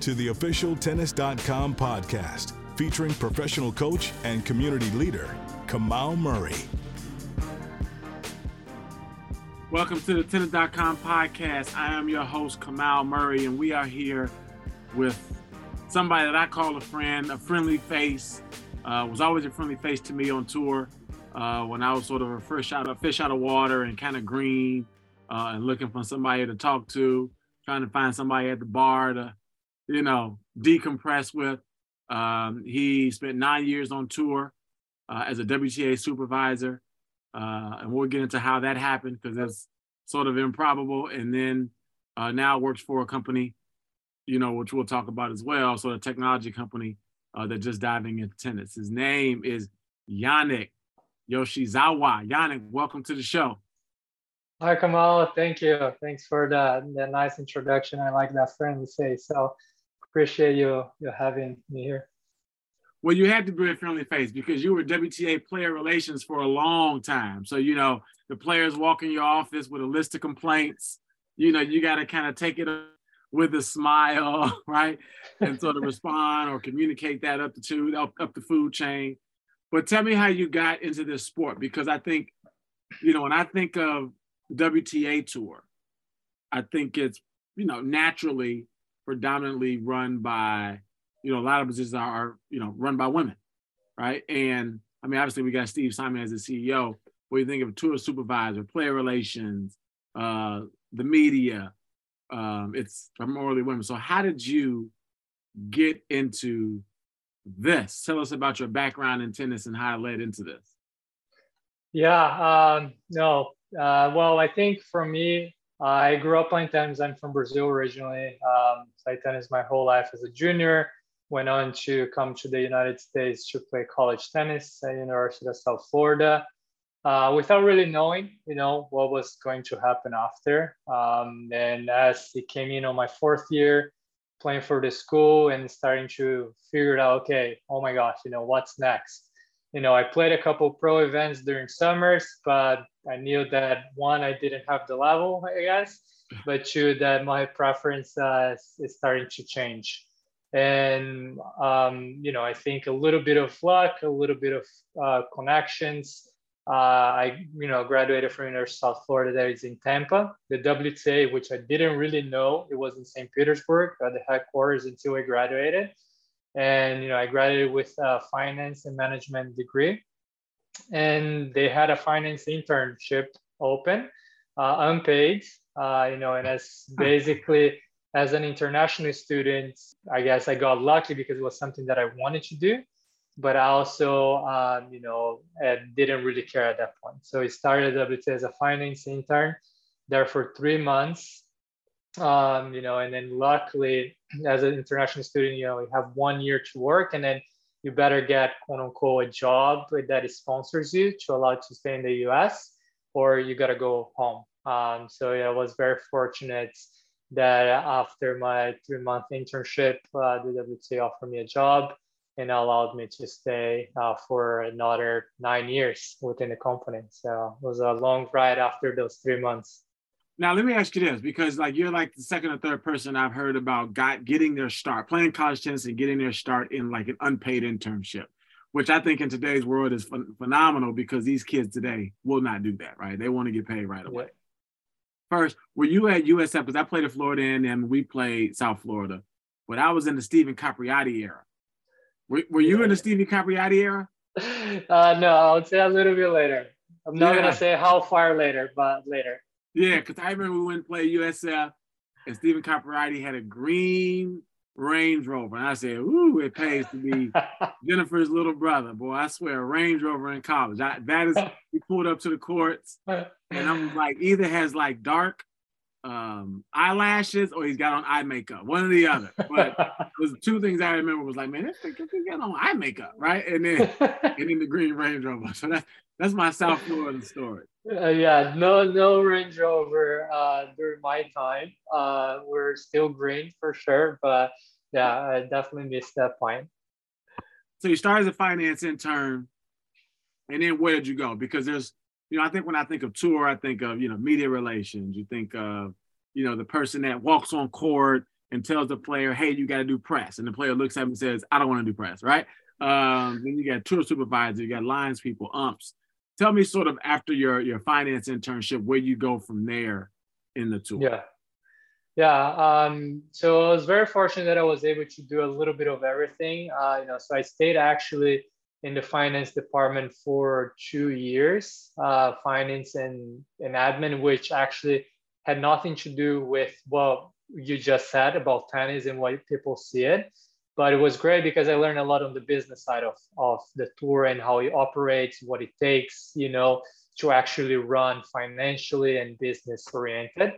to the official Tennis.com podcast featuring professional coach and community leader, Kamau Murray. Welcome to the Tennis.com podcast. I am your host, Kamau Murray, and we are here with somebody that I call a friend, a friendly face. Uh, was always a friendly face to me on tour uh, when I was sort of a fish out of fish out of water and kind of green uh, and looking for somebody to talk to, trying to find somebody at the bar to you know, decompress with. Um, he spent nine years on tour uh, as a WTA supervisor, uh, and we'll get into how that happened because that's sort of improbable. And then uh, now works for a company, you know, which we'll talk about as well. So a technology company uh, that just diving into tennis. His name is Yannick Yoshizawa. Yannick, welcome to the show. Hi, Kamau. Thank you. Thanks for the, the nice introduction. I like that friendly face. So appreciate you you having me here. Well, you had to be a friendly face because you were WTA player relations for a long time. So you know the players walk in your office with a list of complaints. You know you got to kind of take it with a smile, right, and sort of respond or communicate that up the two up, up the food chain. But tell me how you got into this sport because I think, you know, when I think of WTA tour, I think it's you know naturally predominantly run by, you know, a lot of positions are, you know, run by women, right? And I mean, obviously, we got Steve Simon as the CEO. What do you think of tour supervisor, player relations, uh, the media? Um, it's primarily women. So, how did you get into this? Tell us about your background in tennis and how it led into this. Yeah, um, no. Uh, well, I think for me, I grew up playing tennis. I'm from Brazil originally. Um, played tennis my whole life as a junior. Went on to come to the United States to play college tennis at University of South Florida, uh, without really knowing, you know, what was going to happen after. Um, and as it came in on my fourth year, playing for the school and starting to figure out, okay, oh my gosh, you know, what's next? You know, I played a couple pro events during summers, but I knew that one, I didn't have the level, I guess, but two, that my preference uh, is starting to change. And, um, you know, I think a little bit of luck, a little bit of uh, connections. Uh, I, you know, graduated from University of South Florida that is in Tampa. The WTA, which I didn't really know, it was in St. Petersburg, at the headquarters until I graduated and you know I graduated with a finance and management degree, and they had a finance internship open, uh, unpaid, uh, you know, and as basically as an international student, I guess I got lucky because it was something that I wanted to do, but I also, um, you know, didn't really care at that point. So I started WTA as a finance intern there for three months um, you know, and then luckily as an international student, you know, you have one year to work and then you better get quote unquote a job that sponsors you to allow you to stay in the US or you got to go home. Um, so yeah, I was very fortunate that after my three month internship, uh, the WTA offered me a job and allowed me to stay uh, for another nine years within the company. So it was a long ride after those three months. Now let me ask you this, because like you're like the second or third person I've heard about got getting their start playing college tennis and getting their start in like an unpaid internship, which I think in today's world is ph- phenomenal because these kids today will not do that, right? They want to get paid right away. Yeah. First, were you at USF? Because I played at Florida and then we played South Florida, but I was in the Steven Capriati era. Were, were you in the Steven Capriati era? Uh, no, I'll say a little bit later. I'm not yeah. gonna say how far later, but later. Yeah, because I remember we went to play USF and Steven Capriati had a green Range Rover. And I said, ooh, it pays to be Jennifer's little brother. Boy, I swear, a Range Rover in college. I, that is, we pulled up to the courts and I'm like, either has like dark um, eyelashes or he's got on eye makeup, one or the other. But there's two things I remember was like, man, this thing got on eye makeup, right? And then and then the green Range Rover. So that's that's my South Florida story. Uh, yeah, no, no Range Rover uh, during my time. Uh, we're still green for sure, but yeah, I definitely missed that point. So you started as a finance intern, and then where did you go? Because there's, you know, I think when I think of tour, I think of you know media relations. You think of, you know, the person that walks on court and tells the player, "Hey, you got to do press," and the player looks at him and says, "I don't want to do press," right? Um, then you got tour supervisor, you got lines people, umps. Tell me sort of after your your finance internship, where you go from there in the tour. Yeah. Yeah, um, so I was very fortunate that I was able to do a little bit of everything. Uh, you know, so I stayed actually in the finance department for two years, uh, finance and, and admin, which actually had nothing to do with what you just said about tennis and why people see it. But it was great because I learned a lot on the business side of, of the tour and how it operates, what it takes, you know, to actually run financially and business oriented.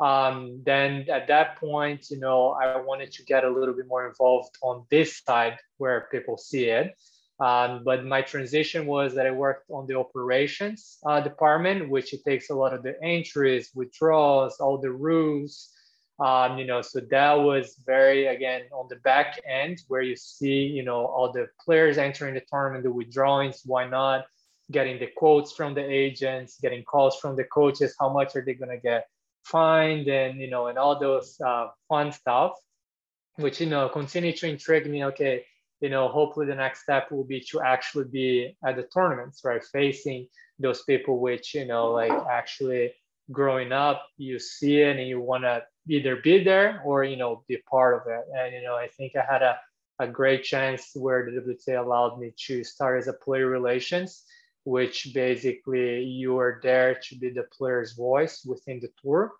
Um, then at that point, you know, I wanted to get a little bit more involved on this side where people see it. Um, but my transition was that I worked on the operations uh, department, which it takes a lot of the entries, withdrawals, all the rules. Um, you know, so that was very again on the back end where you see, you know, all the players entering the tournament, the withdrawings, why not, getting the quotes from the agents, getting calls from the coaches, how much are they going to get fined, and you know and all those uh, fun stuff which you know continue to intrigue me okay you know hopefully the next step will be to actually be at the tournaments right facing those people which you know like actually growing up you see it and you want to either be there or you know be part of it and you know i think i had a, a great chance where the wta allowed me to start as a player relations which basically you are there to be the player's voice within the tour.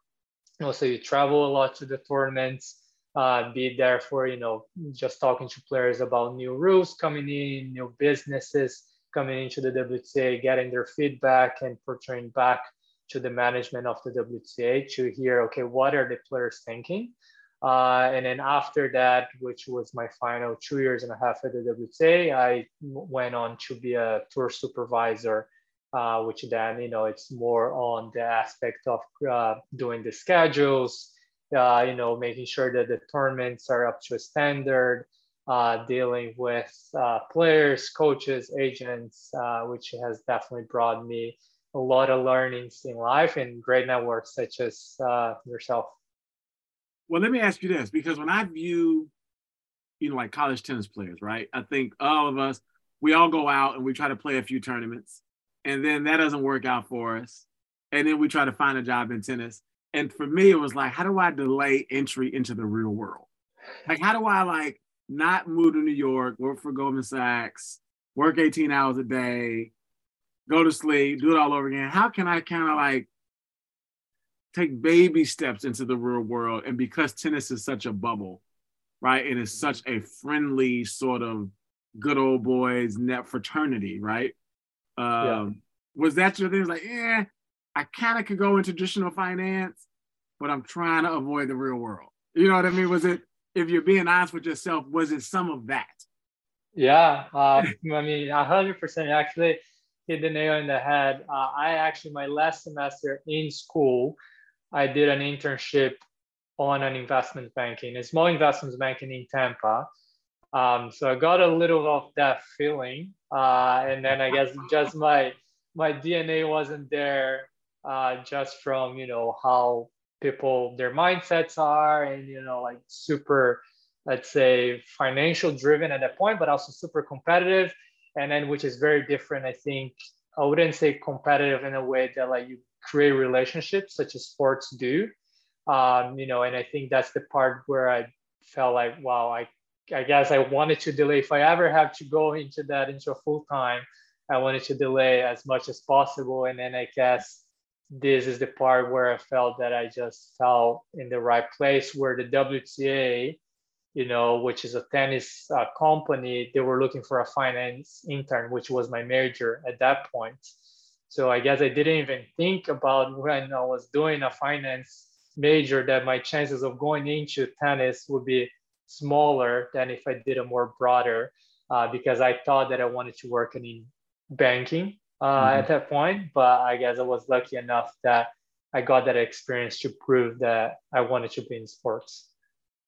Also, you travel a lot to the tournaments, uh, be there for, you know, just talking to players about new rules coming in, new businesses coming into the WTA, getting their feedback and portraying back to the management of the WTA to hear, okay, what are the players thinking? Uh, and then after that, which was my final two years and a half at the WTA, I went on to be a tour supervisor, uh, which then, you know, it's more on the aspect of uh, doing the schedules, uh, you know, making sure that the tournaments are up to a standard, uh, dealing with uh, players, coaches, agents, which has definitely brought me a lot of learnings in life and great networks such as yourself. Well, let me ask you this because when I view, you know, like college tennis players, right? I think all of us, we all go out and we try to play a few tournaments, and then that doesn't work out for us. And then we try to find a job in tennis. And for me, it was like, how do I delay entry into the real world? Like, how do I like not move to New York, work for Goldman Sachs, work 18 hours a day, go to sleep, do it all over again? How can I kind of like take baby steps into the real world. And because tennis is such a bubble, right? And It is such a friendly sort of good old boys net fraternity, right? Um, yeah. Was that your thing? was Like, yeah, I kind of could go in traditional finance, but I'm trying to avoid the real world. You know what I mean? Was it, if you're being honest with yourself, was it some of that? Yeah, um, I mean, 100% actually hit the nail in the head. Uh, I actually, my last semester in school, I did an internship on an investment banking, a small investment banking in Tampa. Um, so I got a little of that feeling, uh, and then I guess just my my DNA wasn't there, uh, just from you know how people their mindsets are, and you know like super, let's say financial driven at that point, but also super competitive, and then which is very different. I think I wouldn't say competitive in a way that like you create relationships such as sports do. Um, you know and i think that's the part where i felt like wow i i guess i wanted to delay. If i ever have to go into that into a full time i wanted to delay as much as possible. And then i guess this is the part where i felt that i just fell in the right place where the wta you know which is a tennis uh, company they were looking for a finance intern which was my major at that point. So I guess I didn't even think about when I was doing a finance major that my chances of going into tennis would be smaller than if I did a more broader uh, because I thought that I wanted to work in banking uh, mm-hmm. at that point. But I guess I was lucky enough that I got that experience to prove that I wanted to be in sports.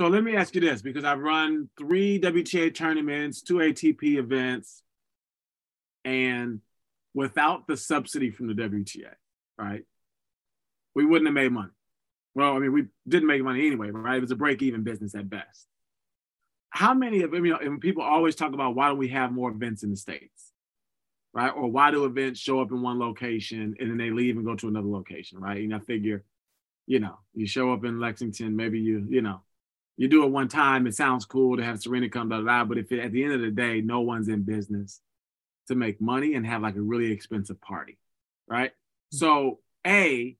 So let me ask you this because I've run three WTA tournaments, two ATP events, and without the subsidy from the WTA, right? We wouldn't have made money. Well, I mean, we didn't make money anyway, right? It was a break even business at best. How many of, I mean, and people always talk about why don't we have more events in the States, right? Or why do events show up in one location and then they leave and go to another location, right? And I figure, you know, you show up in Lexington, maybe you, you know, you do it one time, it sounds cool to have Serena come, blah, blah, but if it, at the end of the day, no one's in business to make money and have like a really expensive party, right? Mm-hmm. So, A,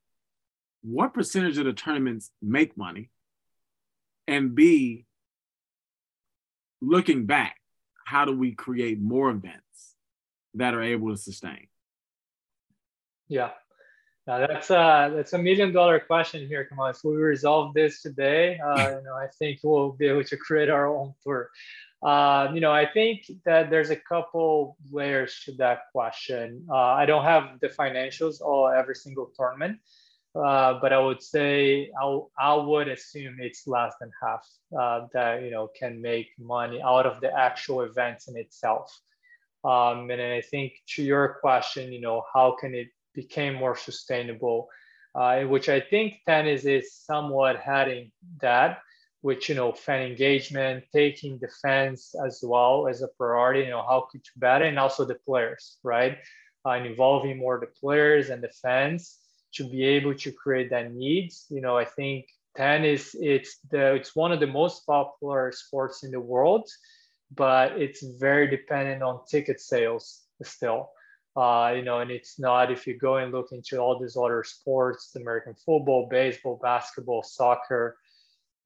what percentage of the tournaments make money? And B, looking back, how do we create more events that are able to sustain? Yeah. Uh, that's a that's a million dollar question here. Come on, if we resolve this today, uh, you know, I think we'll be able to create our own tour. Uh, you know, I think that there's a couple layers to that question. Uh, I don't have the financials or every single tournament, uh, but I would say I, I would assume it's less than half uh, that you know can make money out of the actual events in itself. Um, and I think to your question, you know, how can it became more sustainable, uh, which I think tennis is somewhat heading that, which, you know, fan engagement, taking the fans as well as a priority, you know, how could you better, and also the players, right? Uh, and involving more the players and the fans to be able to create that needs. You know, I think tennis, it's the, it's one of the most popular sports in the world, but it's very dependent on ticket sales still. Uh, you know, and it's not if you go and look into all these other sports, American football, baseball, basketball, soccer,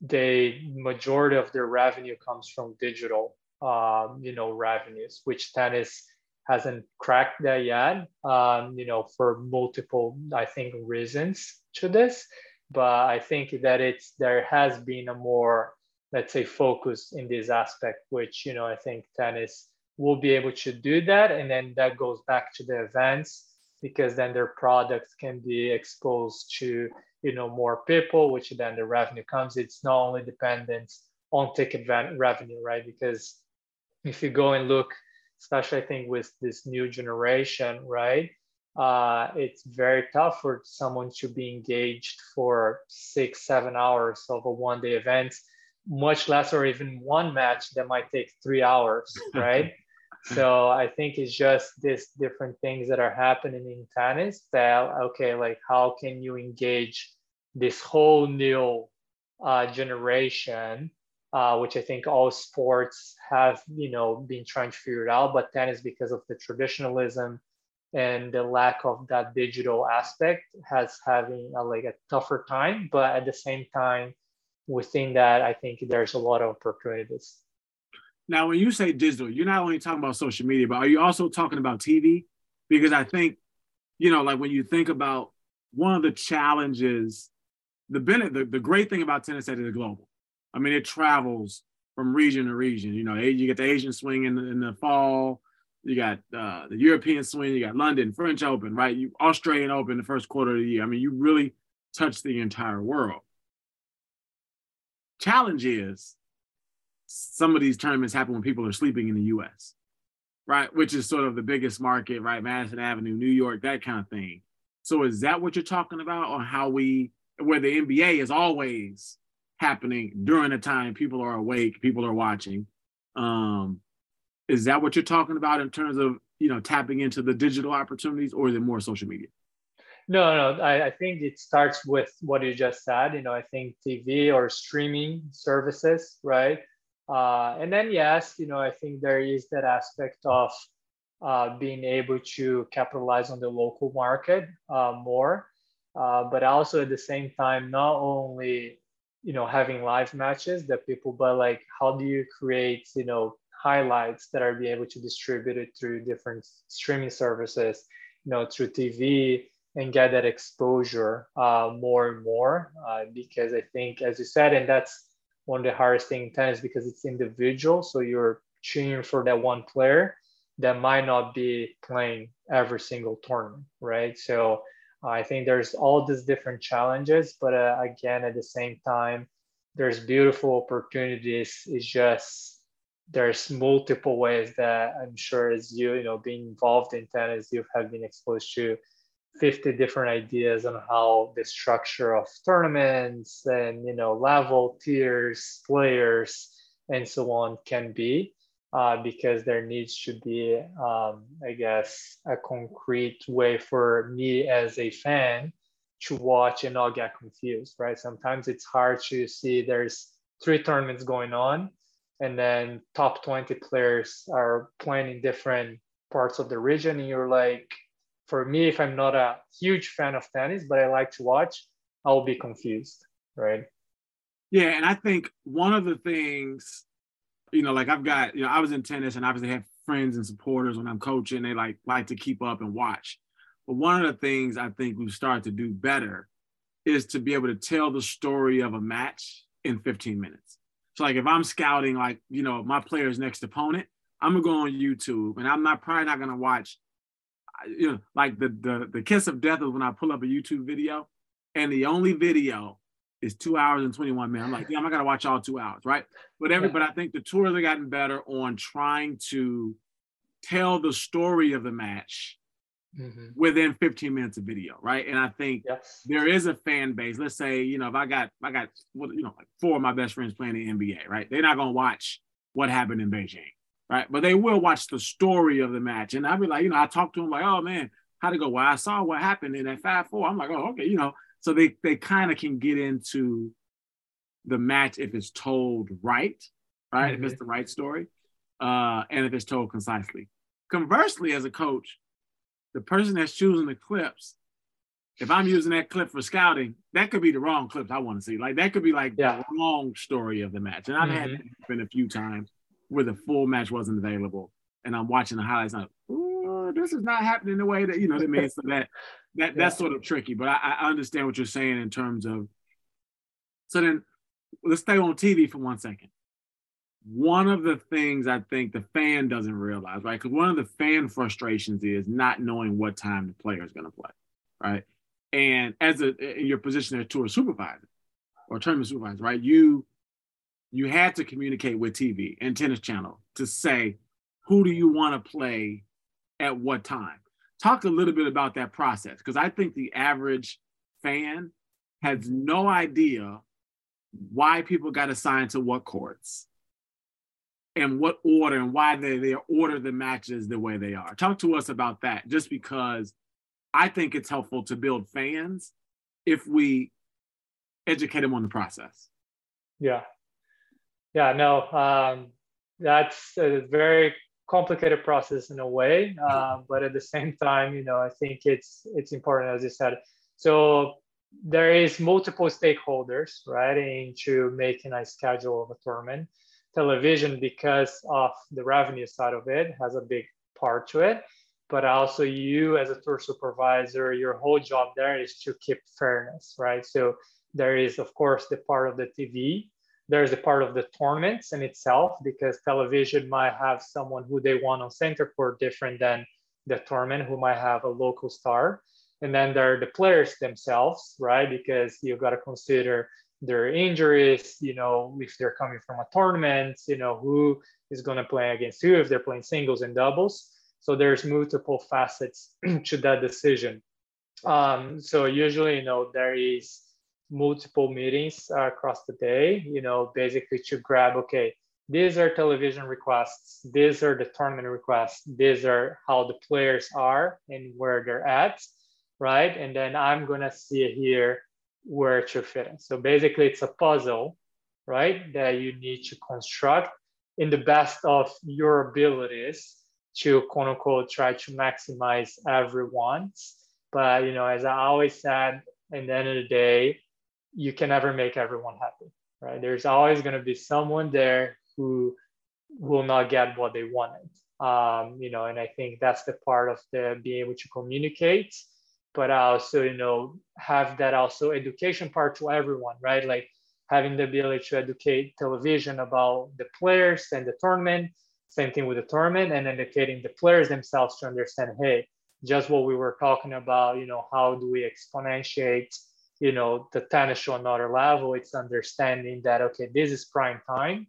the majority of their revenue comes from digital, um, you know, revenues, which tennis hasn't cracked that yet, um, you know, for multiple, I think, reasons to this. But I think that it's there has been a more, let's say, focus in this aspect, which you know, I think tennis will be able to do that. And then that goes back to the events because then their products can be exposed to you know more people, which then the revenue comes. It's not only dependent on ticket revenue, right? Because if you go and look, especially I think with this new generation, right? Uh, it's very tough for someone to be engaged for six, seven hours of a one day event, much less or even one match that might take three hours, right? So I think it's just this different things that are happening in tennis that okay, like how can you engage this whole new uh, generation, uh, which I think all sports have you know been trying to figure it out, but tennis because of the traditionalism and the lack of that digital aspect has having a, like a tougher time, but at the same time within that, I think there's a lot of opportunities. Now, when you say digital, you're not only talking about social media, but are you also talking about TV? Because I think, you know, like when you think about one of the challenges, the benefit, the, the great thing about tennis is it's global. I mean, it travels from region to region. You know, you get the Asian swing in the, in the fall, you got uh, the European swing, you got London, French Open, right? You Australian Open the first quarter of the year. I mean, you really touch the entire world. Challenge is some of these tournaments happen when people are sleeping in the US, right? Which is sort of the biggest market, right? Madison Avenue, New York, that kind of thing. So is that what you're talking about on how we, where the NBA is always happening during a time people are awake, people are watching? Um, is that what you're talking about in terms of, you know, tapping into the digital opportunities or is it more social media? No, no, I, I think it starts with what you just said. You know, I think TV or streaming services, right? Uh, and then yes, you know, I think there is that aspect of uh, being able to capitalize on the local market uh, more, uh, but also at the same time, not only you know having live matches that people, but like how do you create you know highlights that are be able to distribute it through different streaming services, you know, through TV and get that exposure uh, more and more uh, because I think, as you said, and that's one of the hardest thing in tennis because it's individual. So you're cheering for that one player that might not be playing every single tournament, right? So uh, I think there's all these different challenges, but uh, again, at the same time, there's beautiful opportunities. It's just there's multiple ways that I'm sure as you, you know, being involved in tennis, you have been exposed to 50 different ideas on how the structure of tournaments and you know level tiers players and so on can be uh, because there needs to be um, i guess a concrete way for me as a fan to watch and not get confused right? Sometimes it's hard to see there's three tournaments going on and then top 20 players are playing in different parts of the region and you're like for me, if I'm not a huge fan of tennis, but I like to watch, I'll be confused, right? Yeah, and I think one of the things, you know, like I've got, you know, I was in tennis and obviously have friends and supporters when I'm coaching. They like like to keep up and watch. But one of the things I think we've started to do better is to be able to tell the story of a match in 15 minutes. So like if I'm scouting like, you know, my player's next opponent, I'm gonna go on YouTube and I'm not probably not gonna watch you know, like the the the kiss of death is when I pull up a YouTube video, and the only video is two hours and 21 minutes. I'm like, yeah, I'm not gonna watch all two hours, right? But every, yeah. but I think the tours have gotten better on trying to tell the story of the match mm-hmm. within 15 minutes of video, right? And I think yes. there is a fan base. Let's say, you know, if I got I got you know like four of my best friends playing the NBA, right? They're not gonna watch what happened in Beijing right? But they will watch the story of the match. And I'll be like, you know, I talk to them like, oh man, how'd it go? Well, I saw what happened in that 5-4. I'm like, oh, okay, you know. So they they kind of can get into the match if it's told right, right? Mm-hmm. If it's mm-hmm. the right story, uh, and if it's told concisely. Conversely, as a coach, the person that's choosing the clips, if I'm using that clip for scouting, that could be the wrong clips I want to see. Like that could be like yeah. the wrong story of the match. And I've mm-hmm. had it happen a few times where the full match wasn't available, and I'm watching the highlights. I'm like, this is not happening the way that you know what I mean. So that that that's sort of tricky. But I, I understand what you're saying in terms of. So then, let's stay on TV for one second. One of the things I think the fan doesn't realize, right? Because one of the fan frustrations is not knowing what time the player is going to play, right? And as a in your position as tour supervisor or tournament supervisor, right? You you had to communicate with TV and Tennis Channel to say, who do you want to play at what time? Talk a little bit about that process because I think the average fan has no idea why people got assigned to what courts and what order and why they, they order the matches the way they are. Talk to us about that just because I think it's helpful to build fans if we educate them on the process. Yeah, yeah, no, um, that's a very complicated process in a way, uh, but at the same time, you know, I think it's it's important as you said. So there is multiple stakeholders, right, into making a schedule of a tournament. Television, because of the revenue side of it, has a big part to it. But also, you as a tour supervisor, your whole job there is to keep fairness, right? So there is, of course, the part of the TV there's a part of the tournaments in itself because television might have someone who they want on center court different than the tournament who might have a local star. And then there are the players themselves right? Because you've got to consider their injuries you know if they're coming from a tournament you know who is going to play against who if they're playing singles and doubles. So there's multiple facets to that decision. Um, so usually you know there is multiple meetings uh, across the day, you know, basically to grab, okay, these are television requests, these are the tournament requests, these are how the players are and where they're at, right? And then I'm gonna see here where to fit in. So basically, it's a puzzle, right? That you need to construct in the best of your abilities to quote unquote try to maximize everyone's. But you know, as I always said, in the end of the day, you can never make everyone happy, right? There's always going to be someone there who will not get what they wanted. Um, you know, and I think that's the part of the being able to communicate, but also, you know, have that also education part to everyone, right? Like having the ability to educate television about the players and the tournament, same thing with the tournament, and educating the players themselves to understand, hey, just what we were talking about, you know, how do we exponentiate, you know, the tennis show another level? It's understanding that okay, this is prime time.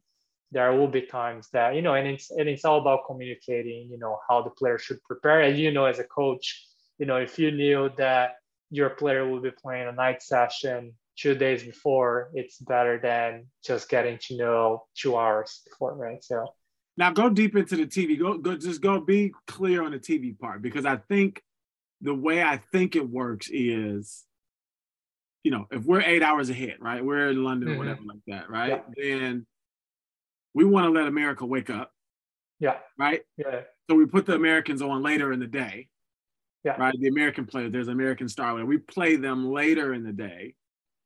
There will be times that, you know, and it's and it's all about communicating, you know, how the player should prepare. And you know, as a coach, you know, if you knew that your player will be playing a night session two days before, it's better than just getting to know two hours before, right? So now go deep into the TV. Go go just go be clear on the TV part because I think the way I think it works is, you know, if we're eight hours ahead, right? We're in London mm-hmm. or whatever like that, right? Yeah. Then we want to let America wake up. Yeah. Right? Yeah. So we put the Americans on later in the day. Yeah. Right. The American players, there's American Star. We play them later in the day.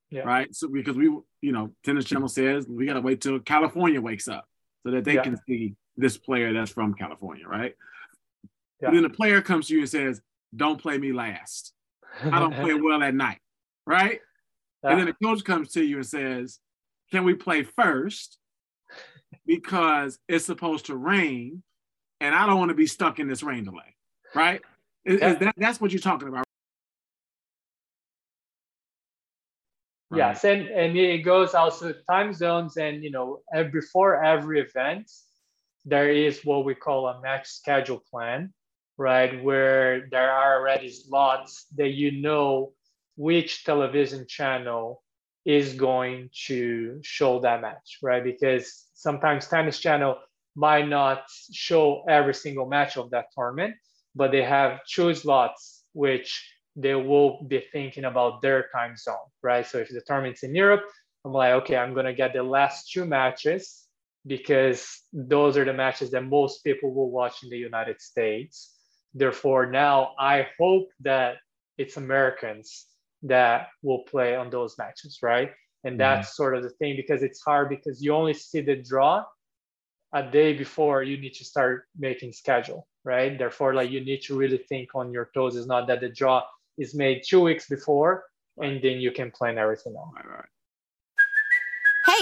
Yeah. Right. So because we, you know, Tennis Channel says we got to wait till California wakes up so that they yeah. can see this player that's from California, right? Yeah. then the player comes to you and says, "Don't play me last. I don't play well at night." Right? Yeah. And uh, then the coach comes to you and says, "Can we play first? Because it's supposed to rain, and I don't want to be stuck in this rain delay." Right? Is, yeah. is that that's what you're talking about? Right. Yes, and and it goes also time zones, and you know, before every event, there is what we call a match schedule plan, right? Where there are already slots that you know which television channel is going to show that match, right? Because sometimes Tennis Channel might not show every single match of that tournament, but they have two slots which they will be thinking about their time zone, right? So if the tournament's in Europe, I'm like, okay, I'm gonna get the last two matches because those are the matches that most people will watch in the United States. Therefore, now I hope that it's Americans that will play on those matches, right? And mm-hmm. that's sort of the thing because it's hard because you only see the draw a day before you need to start making schedule, right? Therefore, like you need to really think on your toes. It's not that the draw is made two weeks before and then you can plan everything out. Right, right.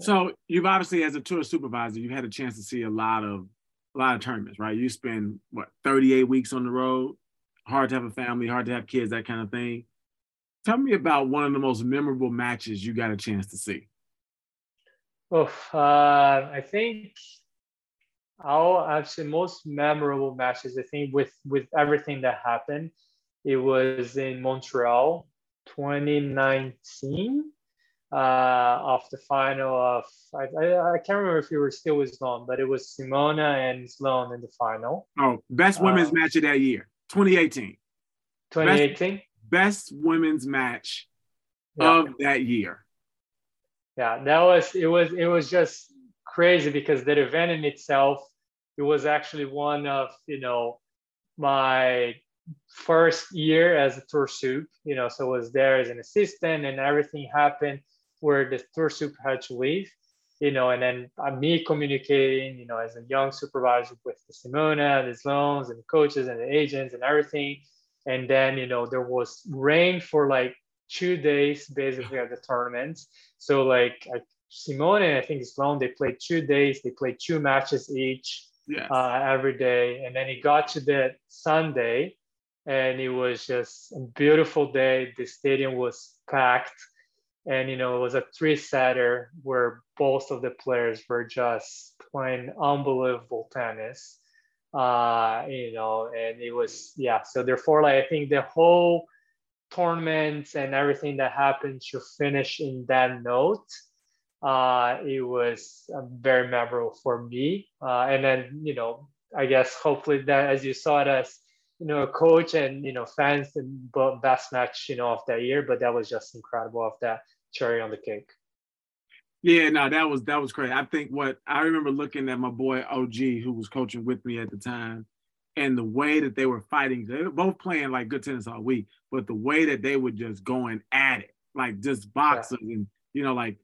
So you've obviously, as a tour supervisor, you've had a chance to see a lot of a lot of tournaments, right? You spend what 38 weeks on the road. Hard to have a family, hard to have kids, that kind of thing. Tell me about one of the most memorable matches you got a chance to see. Oh, uh, I think our actually most memorable matches. I think with with everything that happened, it was in Montreal, 2019 uh, of the final of I, I, I, can't remember if you were still with Sloane, but it was Simona and Sloane in the final. Oh, best women's um, match of that year, 2018. 2018. Best, best women's match yeah. of that year. Yeah, that was it. Was it was just crazy because that event in itself, it was actually one of you know my first year as a tour soup. You know, so I was there as an assistant, and everything happened where the tour soup had to leave, you know, and then uh, me communicating, you know, as a young supervisor with the Simona, the loans and the coaches and the agents and everything. And then, you know, there was rain for like two days basically at the tournament. So like Simone and I think Sloane, they played two days, they played two matches each yes. uh, every day. And then it got to the Sunday and it was just a beautiful day. The stadium was packed, and you know it was a three-setter where both of the players were just playing unbelievable tennis. Uh, you know, and it was yeah. So therefore, like I think the whole tournament and everything that happened to finish in that note uh, it was uh, very memorable for me. Uh, and then, you know, I guess hopefully that as you saw it as, you know, a coach and, you know, fans, the best match, you know, of that year, but that was just incredible of that cherry on the cake. Yeah, no, that was that was crazy. I think what I remember looking at my boy OG, who was coaching with me at the time, and the way that they were fighting, they were both playing like good tennis all week, but the way that they were just going at it, like just boxing, yeah. and you know, like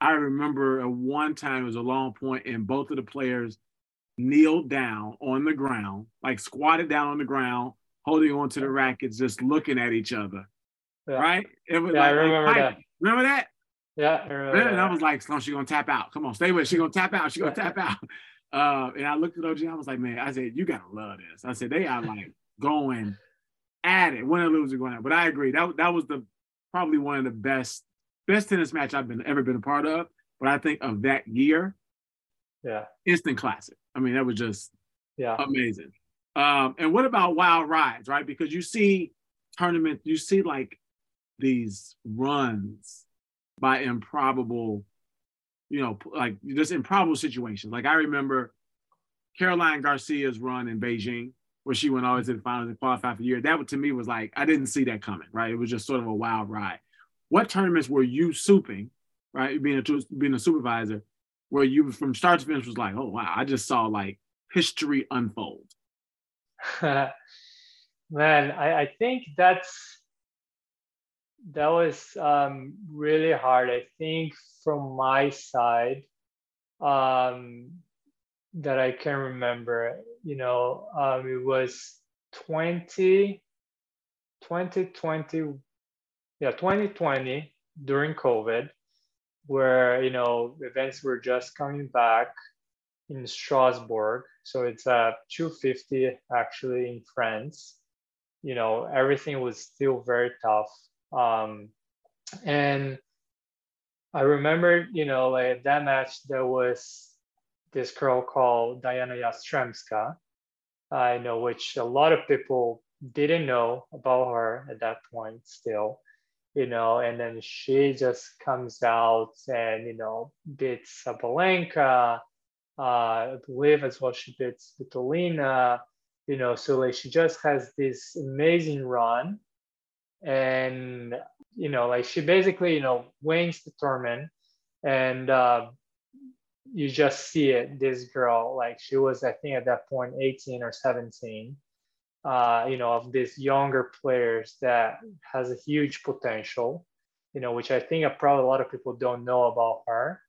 I remember at one time it was a long point, and both of the players kneeled down on the ground, like squatted down on the ground, holding onto the rackets, just looking at each other. Yeah. Right? It was yeah, like, I remember like, that. Remember that? Yeah, I and I was like, "No, she's gonna tap out. Come on, stay with. She's gonna tap out. She's gonna tap out." Uh, and I looked at OG. I was like, "Man," I said, "You gotta love this." I said, "They are like going at it, win or lose, going at." But I agree. That that was the probably one of the best best tennis match I've been ever been a part of. But I think of that year, yeah, instant classic. I mean, that was just yeah amazing. Um, and what about wild rides, right? Because you see tournament, you see like these runs by improbable, you know, like just improbable situations. Like I remember Caroline Garcia's run in Beijing, where she went all the way to the finals and qualified for the year. That to me was like I didn't see that coming, right? It was just sort of a wild ride what tournaments were you souping, right? Being a being a supervisor, where you from start to finish was like, oh wow, I just saw like history unfold. Man, I, I think that's that was um, really hard. I think from my side, um, that I can remember, you know, um, it was 20, 2020 yeah 2020 during covid where you know events were just coming back in strasbourg. So it's uh 250 actually in france. You know everything was still very tough. Um and i remember you know like that match there was this girl called dayana yastremska i know which a lot of people didn't know about her at that point still you know, and then she just comes out and, you know, beats Sabalenka, uh, I believe as well she beats Svitolina, you know, so like she just has this amazing run. And, you know, like she basically, you know, wins the tournament and uh, you just see it, this girl, like she was, I think at that point, 18 or 17 uh, you know, of these younger players that has a huge potential, you know, which I think probably a lot of people don't know about her.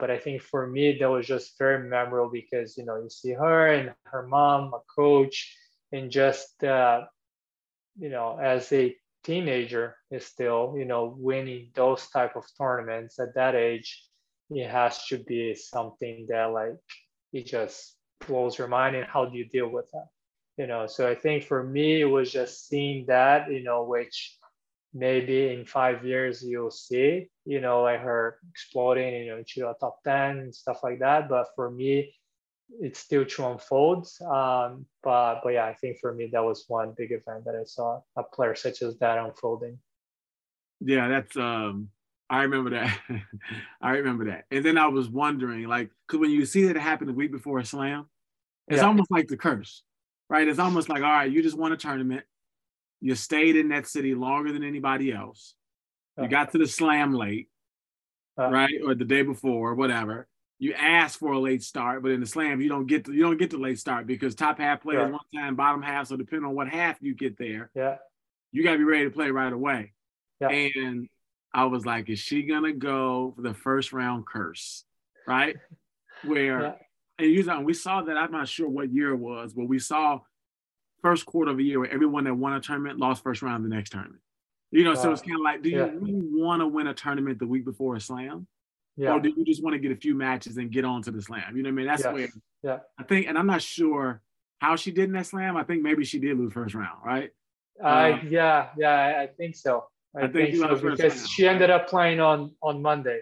But I think for me, that was just very memorable because, you know, you see her and her mom, a coach, and just, uh, you know, as a teenager is still, you know, winning those type of tournaments at that age, it has to be something that like, it just blows your mind and how do you deal with that? You know so i think for me it was just seeing that you know which maybe in five years you'll see you know like her exploding you know into a top 10 and stuff like that but for me it's still to unfold um, but but yeah i think for me that was one big event that i saw a player such as that unfolding yeah that's um I remember that. I remember that. And then I was wondering, like, because when you see that happen happened the week before a slam, it's yeah. almost like the curse right? It's almost like, all right, you just won a tournament. You stayed in that city longer than anybody else. You got to the slam late, uh, right? Or the day before, or whatever. You ask for a late start, but in the slam, you don't get to, you don't get the late start because top half players one time, bottom half. So depending on what half you get there, yeah, you gotta be ready to play right away. Yeah. And I was like, is she gonna go for the first round curse? Right? Where yeah and usually we saw that. I'm not sure what year it was, but we saw first quarter of a year where everyone that won a tournament lost first round the next tournament. You know, so it's kind of like, do you really want to win a tournament the week before a slam? Yeah. Or do you just want to get a few matches and get on to the slam? You know what I mean? That's yes. where yeah. I think, and I'm not sure how she did in that slam. I think maybe she did lose first round, right? Uh, yeah, yeah, I, I think so. I, I think think, so because round, she ended up playing on on Monday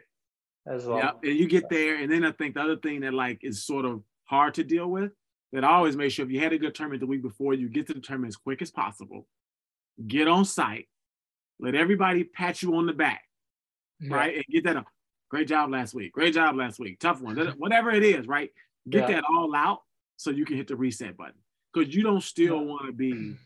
as well. Yeah, and you get there, and then I think the other thing that like is sort of hard to deal with that I always make sure if you had a good tournament the week before, you get to the tournament as quick as possible. Get on site, let everybody pat you on the back, Yeah. right, and get that. up. Great job last week. Great job last week. Tough one. Whatever it is, right? Get Yeah. that all out so you can hit the reset button because you don't still Yeah. want to be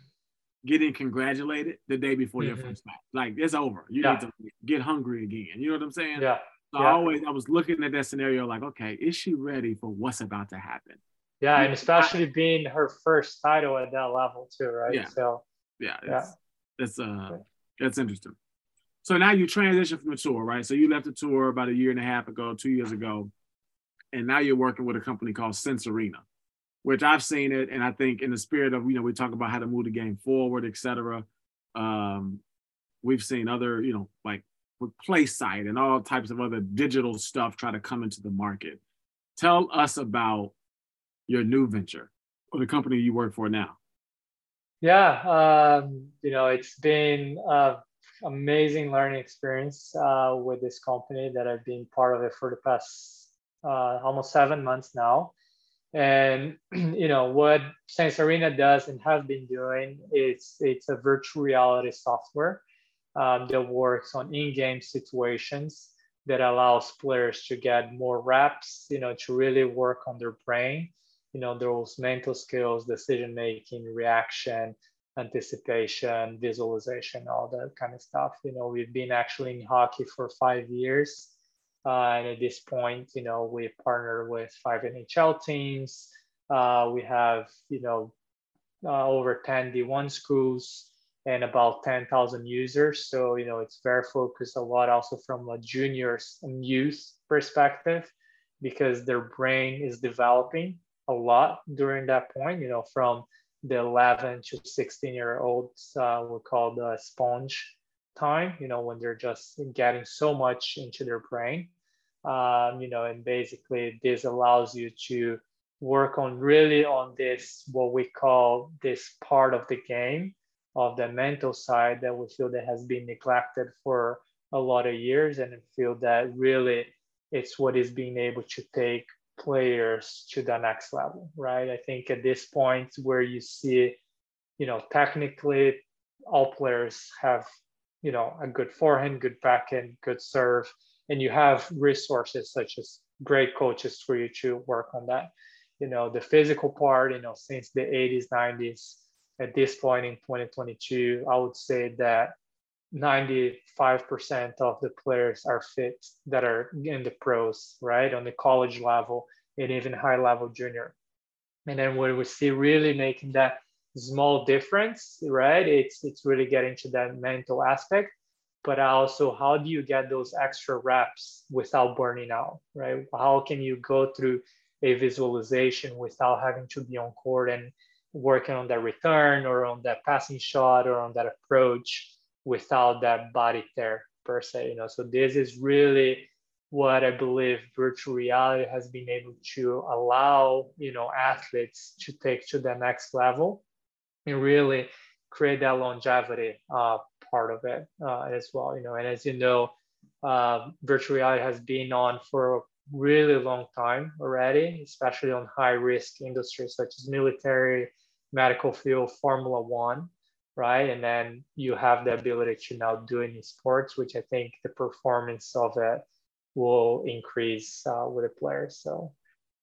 getting congratulated the day before your Mhm. first match. Like it's over. You Yeah. need to get hungry again. You know what I'm saying? Yeah. So I always I was looking at that scenario like, okay, is she ready for what's about to happen? Yeah, Yeah, and especially being her first title at that level too, right? Yeah. So Yeah, Yeah. it's, it's uh that's interesting. So now you transition from the tour, right? So you left the tour about a year and a half ago, two years ago, and now you're working with a company called Sense Arena, which I've seen it, and I think in the spirit of you know we talk about how to move the game forward, et cetera. Um, we've seen other you know like with PlaySight and all types of other digital stuff try to come into the market. Tell us about your new venture or the company you work for now. yeah, um, you know, it's been an amazing learning experience uh, with this company that I've been part of it for the past uh, almost seven months now. And you know what Sense Arena does and has been doing is it's a virtual reality software um, that works on in-game situations that allows players to get more reps, you know, to really work on their brain, you know, those mental skills, decision making, reaction, anticipation, visualization, all that kind of stuff. You know, we've been actually in hockey for five years. Uh, and at this point, you know, we partner with five NHL teams. Uh, we have, you know, uh, over 10 D1 schools and about 10,000 users. So, you know, it's very focused a lot also from a juniors and youth perspective because their brain is developing a lot during that point, you know, from the 11 to 16 year olds, uh, we call the sponge time, you know, when they're just getting so much into their brain. Um, you know, and basically this allows you to work on really on this, what we call this part of the game of the mental side that we feel that has been neglected for a lot of years and feel that really it's what is being able to take players to the next level right? I think at this point where you see you know technically all players have you know a good forehand good backhand good serve and you have resources such as great coaches for you to work on that. You know the physical part you know since the 80s 90s at this point in 2022 i would say that 95% of the players are fit that are in the pros, right? On the college level and even high level junior. And then when we see really making that small difference, right? It's it's really getting to that mental aspect. But also how do you get those extra reps without burning out, right? How can you go through a visualization without having to be on court and working on that return or on that passing shot or on that approach without that body tear per se you know? So this is really what i believe virtual reality has been able to allow you know athletes to take to the next level and really create that longevity uh, part of it uh, as well you know? And as you know uh, virtual reality has been on for a really long time already especially on high risk industries such as military medical field formula one right? And then you have the ability to now do any sports, which I think the performance of it will increase uh, with the players. So,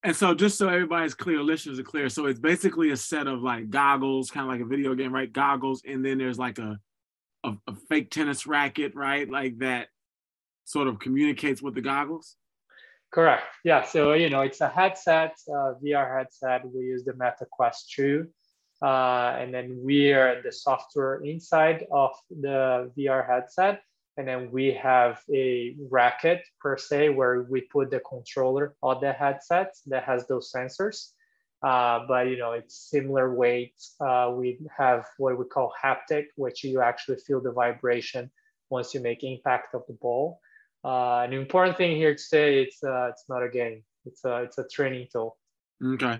And so, just so everybody's clear, listeners are clear, so it's basically a set of like goggles, kind of like a video game, right? Goggles, and then there's like a, a, a fake tennis racket, right? Like that sort of communicates with the goggles. correct. Yeah. So, you know, it's a headset, uh, VR headset. We use the Meta Quest 2. Uh, and then we are the software inside of the VR headset. And then we have a racket per se where we put the controller on the headset that has those sensors. Uh, but you know, it's similar weight. Uh, we have what we call haptic, which you actually feel the vibration once you make impact of the ball. Uh, an important thing here to say, it's uh, it's not a game. It's a it's a training tool. Okay.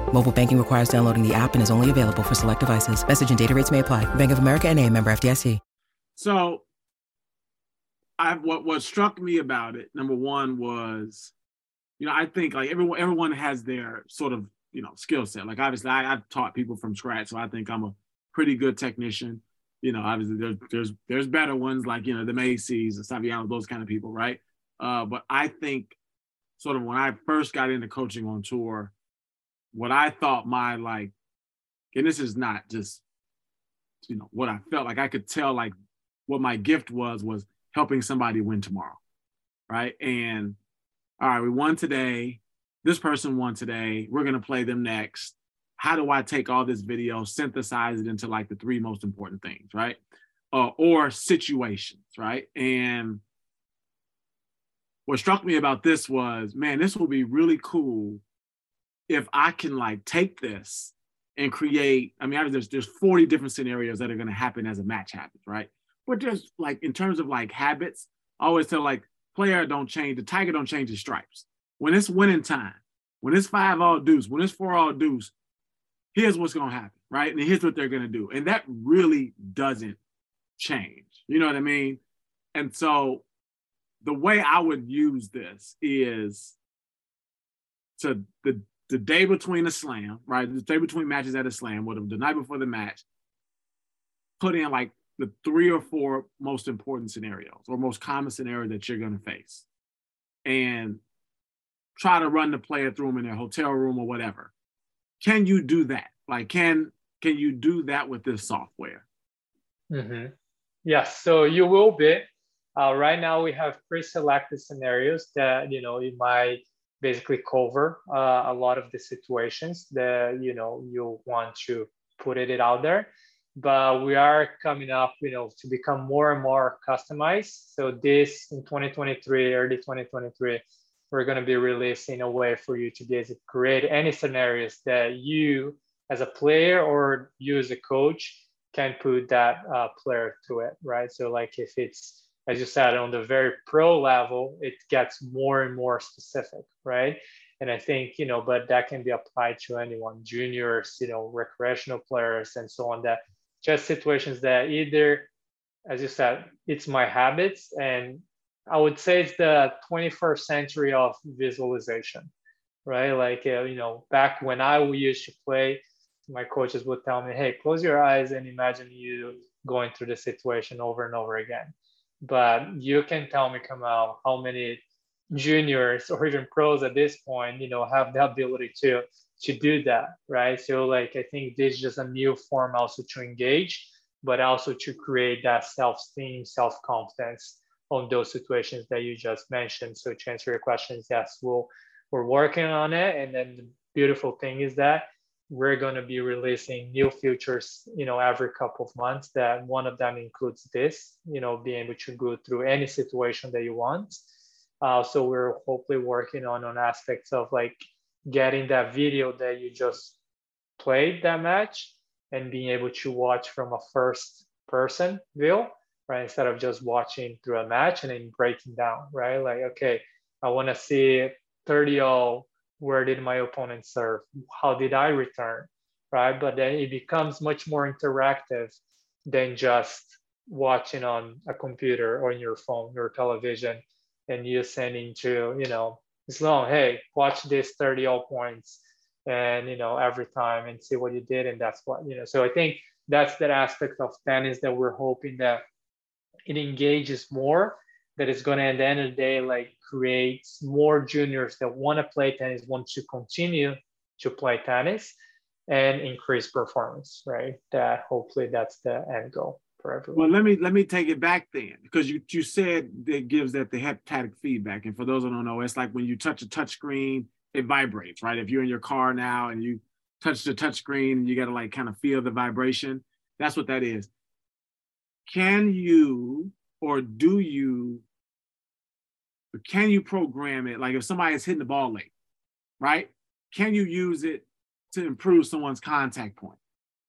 Mobile banking requires downloading the app and is only available for select devices. Message and data rates may apply. Bank of America and a member FDIC. So I what what struck me about it, number one was, you know, I think like everyone everyone has their sort of, you know, skill set. Like obviously I, I've taught people from scratch, so I think I'm a pretty good technician. You know, obviously there's there's there's better ones like, you know, the Macci's, the Saviano, those kind of people, right? Uh, but I think sort of when I first got into coaching on tour, what I thought my like, and this is not just, you know, what I felt like I could tell like what my gift was was helping somebody win tomorrow, right? And all right, we won today. This person won today. We're gonna play them next. How do I take all this video, synthesize it into like the three most important things, right? Uh, or situations, right? And what struck me about this was, man, this will be really cool if I can like take this and create. I mean, there's there's 40 different scenarios that are going to happen as a match happens, right? But just like in terms of like habits, I always tell like player don't change, the tiger don't change his stripes. When it's winning time, when it's five all deuce, when it's four all deuce, here's what's gonna happen, right? And here's what they're gonna do. And that really doesn't change. You know what I mean? And so the way I would use this is to the the day between a slam, right? The day between matches at a slam, or the night before the match, put in like the three or four most important scenarios or most common scenario that you're going to face, and try to run the player through them in their hotel room or whatever. Can you do that? Like, can can you do that with this software? Mm-hmm. Yes. So you will be uh, right now, we have pre-selected scenarios that you know you might basically cover uh, a lot of the situations that you know you want to put it out there. But we are coming up, you know, to become more and more customized. So this in 2023, early 2023, we're going to be releasing a way for you to to create any scenarios that you, as a player or you as a coach, can put that uh, player to it, right? So like if it's as you said, on the very pro level, it gets more and more specific, right? And I think, you know, but that can be applied to anyone, juniors, you know, recreational players and so on, that just situations that either, as you said, it's my habits. And I would say it's the 21st century of visualization, right? Like, uh, you know, back when I used to play, my coaches would tell me, hey, close your eyes and imagine you going through the situation over and over again but you can tell me, Kamau, how many juniors or even pros at this point, you know, have the ability to to do that, right? So like I think this is just a new form also to engage, but also to create that self-esteem, self-confidence on those situations that you just mentioned. So to answer your questions, yes, we'll we're working on it. And then the beautiful thing is that we're going to be releasing new features you know every couple of months that one of them includes this you know being able to go through any situation that you want. Uh, so we're hopefully working on on aspects of like getting that video that you just played that match and being able to watch from a first person view right instead of just watching through a match and then breaking down right? Like okay i want to see 30 all where did my opponent serve? How did I return? Right. But then it becomes much more interactive than just watching on a computer or in your phone or television and you sending to, you know, Sloane, hey, watch this 30 all points and you know every time and see what you did and that's what you know so i think that's that aspect of tennis that we're hoping that it engages more that is going to at the end of the day like create more juniors that want to play tennis want to continue to play tennis and increase performance right? That hopefully that's the end goal for everyone. Well let me let me take it back then because you you said it gives that the haptic feedback. And for those who don't know it's like when you touch a touch screen it vibrates right? If you're in your car now and you touch the touch screen you got to like kind of feel the vibration. That's what that is. Can you or do you can you program it like if somebody is hitting the ball late, right? Can you use it to improve someone's contact point,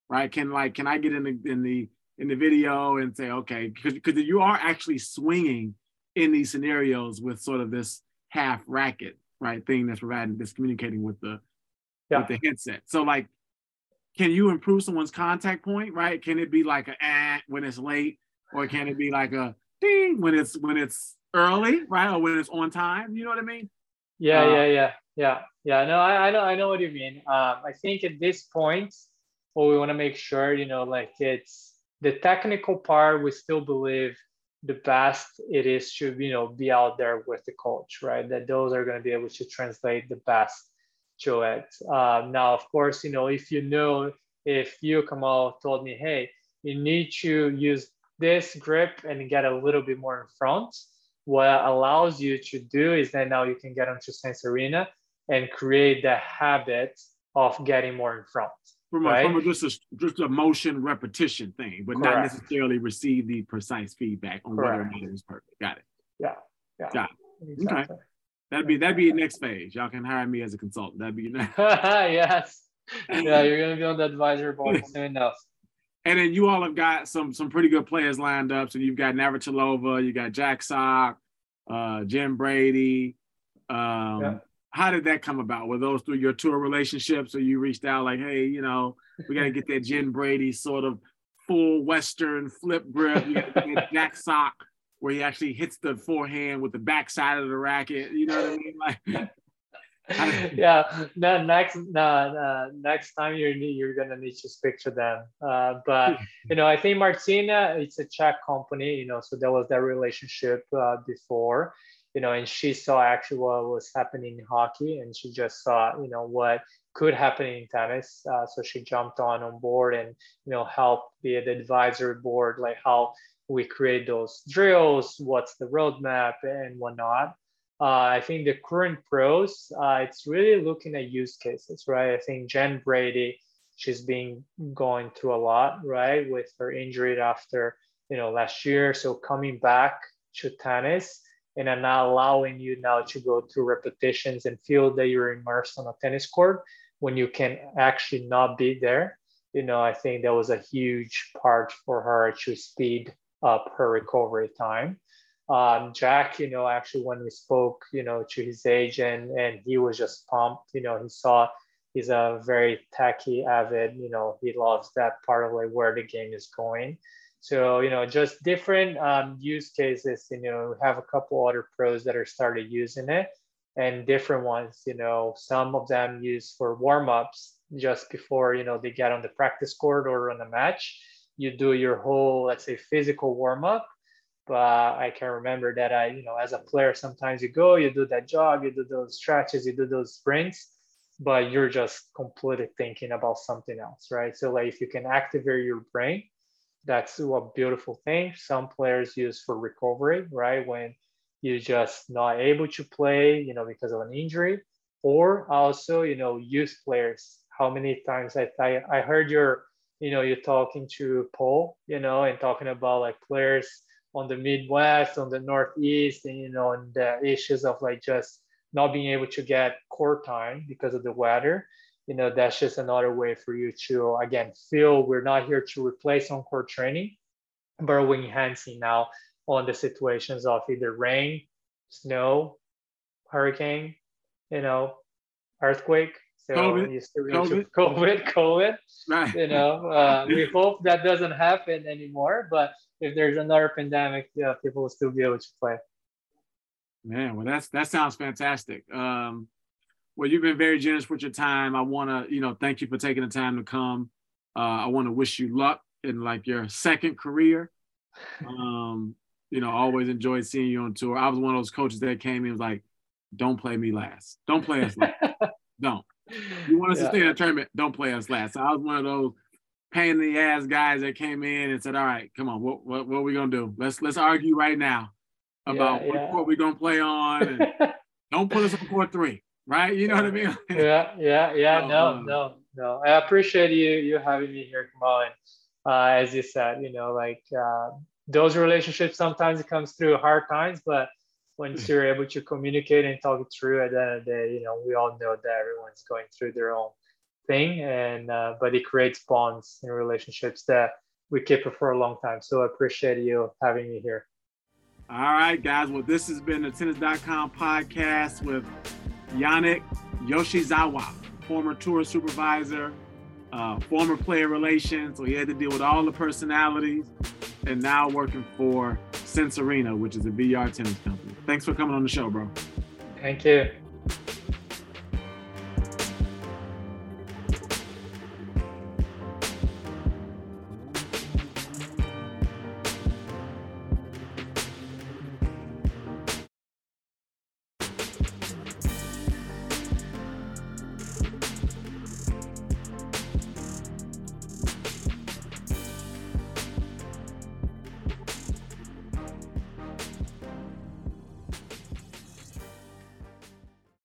right? Can like can I get in the in the in the video and say okay because because you are actually swinging in these scenarios with sort of this half racket right thing that's providing this communicating with the yeah. with the headset. So like, can you improve someone's contact point, right? Can it be like a eh when it's late, or can it be like a ding when it's when it's early, right, or when it's on time? You know what I mean? Yeah, uh, yeah, yeah, yeah, yeah. No, I, I know, I know what you mean. Um, I think at this point, what we want to make sure, you know, like it's the technical part. We still believe the best it is to you know be out there with the coach, right? That those are going to be able to translate the best to it. Uh, now, of course, you know if you know if you Kamau told me, hey, you need to use this grip and get a little bit more in front. What allows you to do is that now you can get onto Sense Arena and create the habit of getting more in front. From, right? a, from a, just, a, just a motion repetition thing, but Correct. not necessarily receive the precise feedback on Correct. whether or not it is perfect. Got it. Yeah. Yeah. Got it. Exactly. Okay. That'd be that'd be the next phase. Y'all can hire me as a consultant. That'd be next. yes. Yeah, you're gonna be on the advisory board soon enough. And then you all have got some some pretty good players lined up. So you've got Navratilova, you got Jack Sock, uh, Jen Brady. Um, yeah. How did that come about? Were those through your tour relationships, or you reached out like, hey, you know, we got to get that Jen Brady sort of full Western flip grip. You got to get Jack Sock where he actually hits the forehand with the backside of the racket. You know what I mean? Like, yeah. No, next, no, uh, next time you're you're gonna need to speak to them. Uh, but you know, I think Martina, it's a Czech company. You know, so there was that relationship uh, before. You know, and she saw actually what was happening in hockey, and she just saw you know what could happen in tennis. Uh, so she jumped on on board and you know helped the, the advisory board, like how we create those drills, what's the roadmap and whatnot. Uh, I think the current pros, uh, it's really looking at use cases, right? I think Jen Brady, she's been going through a lot, right, with her injury after you know last year. So coming back to tennis and not allowing you now to go through repetitions and feel that you're immersed on a tennis court when you can actually not be there. You know, I think that was a huge part for her to speed up her recovery time. Um, Jack, you know, actually when we spoke, you know, to his agent and he was just pumped, you know, he saw he's a very techy avid, you know, he loves that part of like where the game is going. So, you know, just different um, use cases, you know, we have a couple other pros that are started using it and different ones, you know, some of them use for warm-ups just before, you know, they get on the practice court or on the match you do your whole, let's say, physical warm up. But I can remember that I, you know, as a player, sometimes you go, you do that jog, you do those stretches, you do those sprints, but you're just completely thinking about something else, right? So, like, if you can activate your brain, that's a beautiful thing. Some players use for recovery, right? When you're just not able to play, you know, because of an injury, or also, you know, youth players. How many times I I, heard your you know, you're talking to Paul, you know, and talking about like players on the Midwest, on the Northeast, and you know, and the issues of like just not being able to get court time because of the weather. You know, that's just another way for you to again feel we're not here to replace on court training, but we're enhancing now on the situations of either rain, snow, hurricane, you know, earthquake, so COVID, you still COVID. COVID, COVID. Right. You know, uh, we hope that doesn't happen anymore. But if there's another pandemic, yeah, people will still be able to play. Man, well, that's that sounds fantastic. Um, well, you've been very generous with your time. I want to, you know, thank you for taking the time to come. Uh, I want to wish you luck in like your second career. Um, you know, always enjoyed seeing you on tour. I was one of those coaches that came in was like, "Don't play me last. Don't play us last. Don't." You want us yeah. to stay in the tournament? Don't play us last. So I was one of those pain in the ass guys that came in and said, "All right, come on, what what, what are we gonna do? Let's let's argue right now about yeah, yeah. what court we're gonna play on. don't put us on court three, right? You know what I mean? yeah, yeah, yeah. no, no, no. I appreciate you you having me here, Kamau. And uh, as you said, you know, like uh, those relationships sometimes it comes through hard times, but once you're able to communicate and talk it through, at the end of the day, you know, we all know that everyone's going through their own thing, and uh, but it creates bonds and relationships that we keep it for a long time. So I appreciate you having me here. All right, guys. Well, this has been the Tennis.com podcast with Yannick Yoshizawa, former tour supervisor, uh, former player relations. So he had to deal with all the personalities and now working for Sense Arena, which is a VR tennis company. Thanks for coming on the show, bro. Thank you.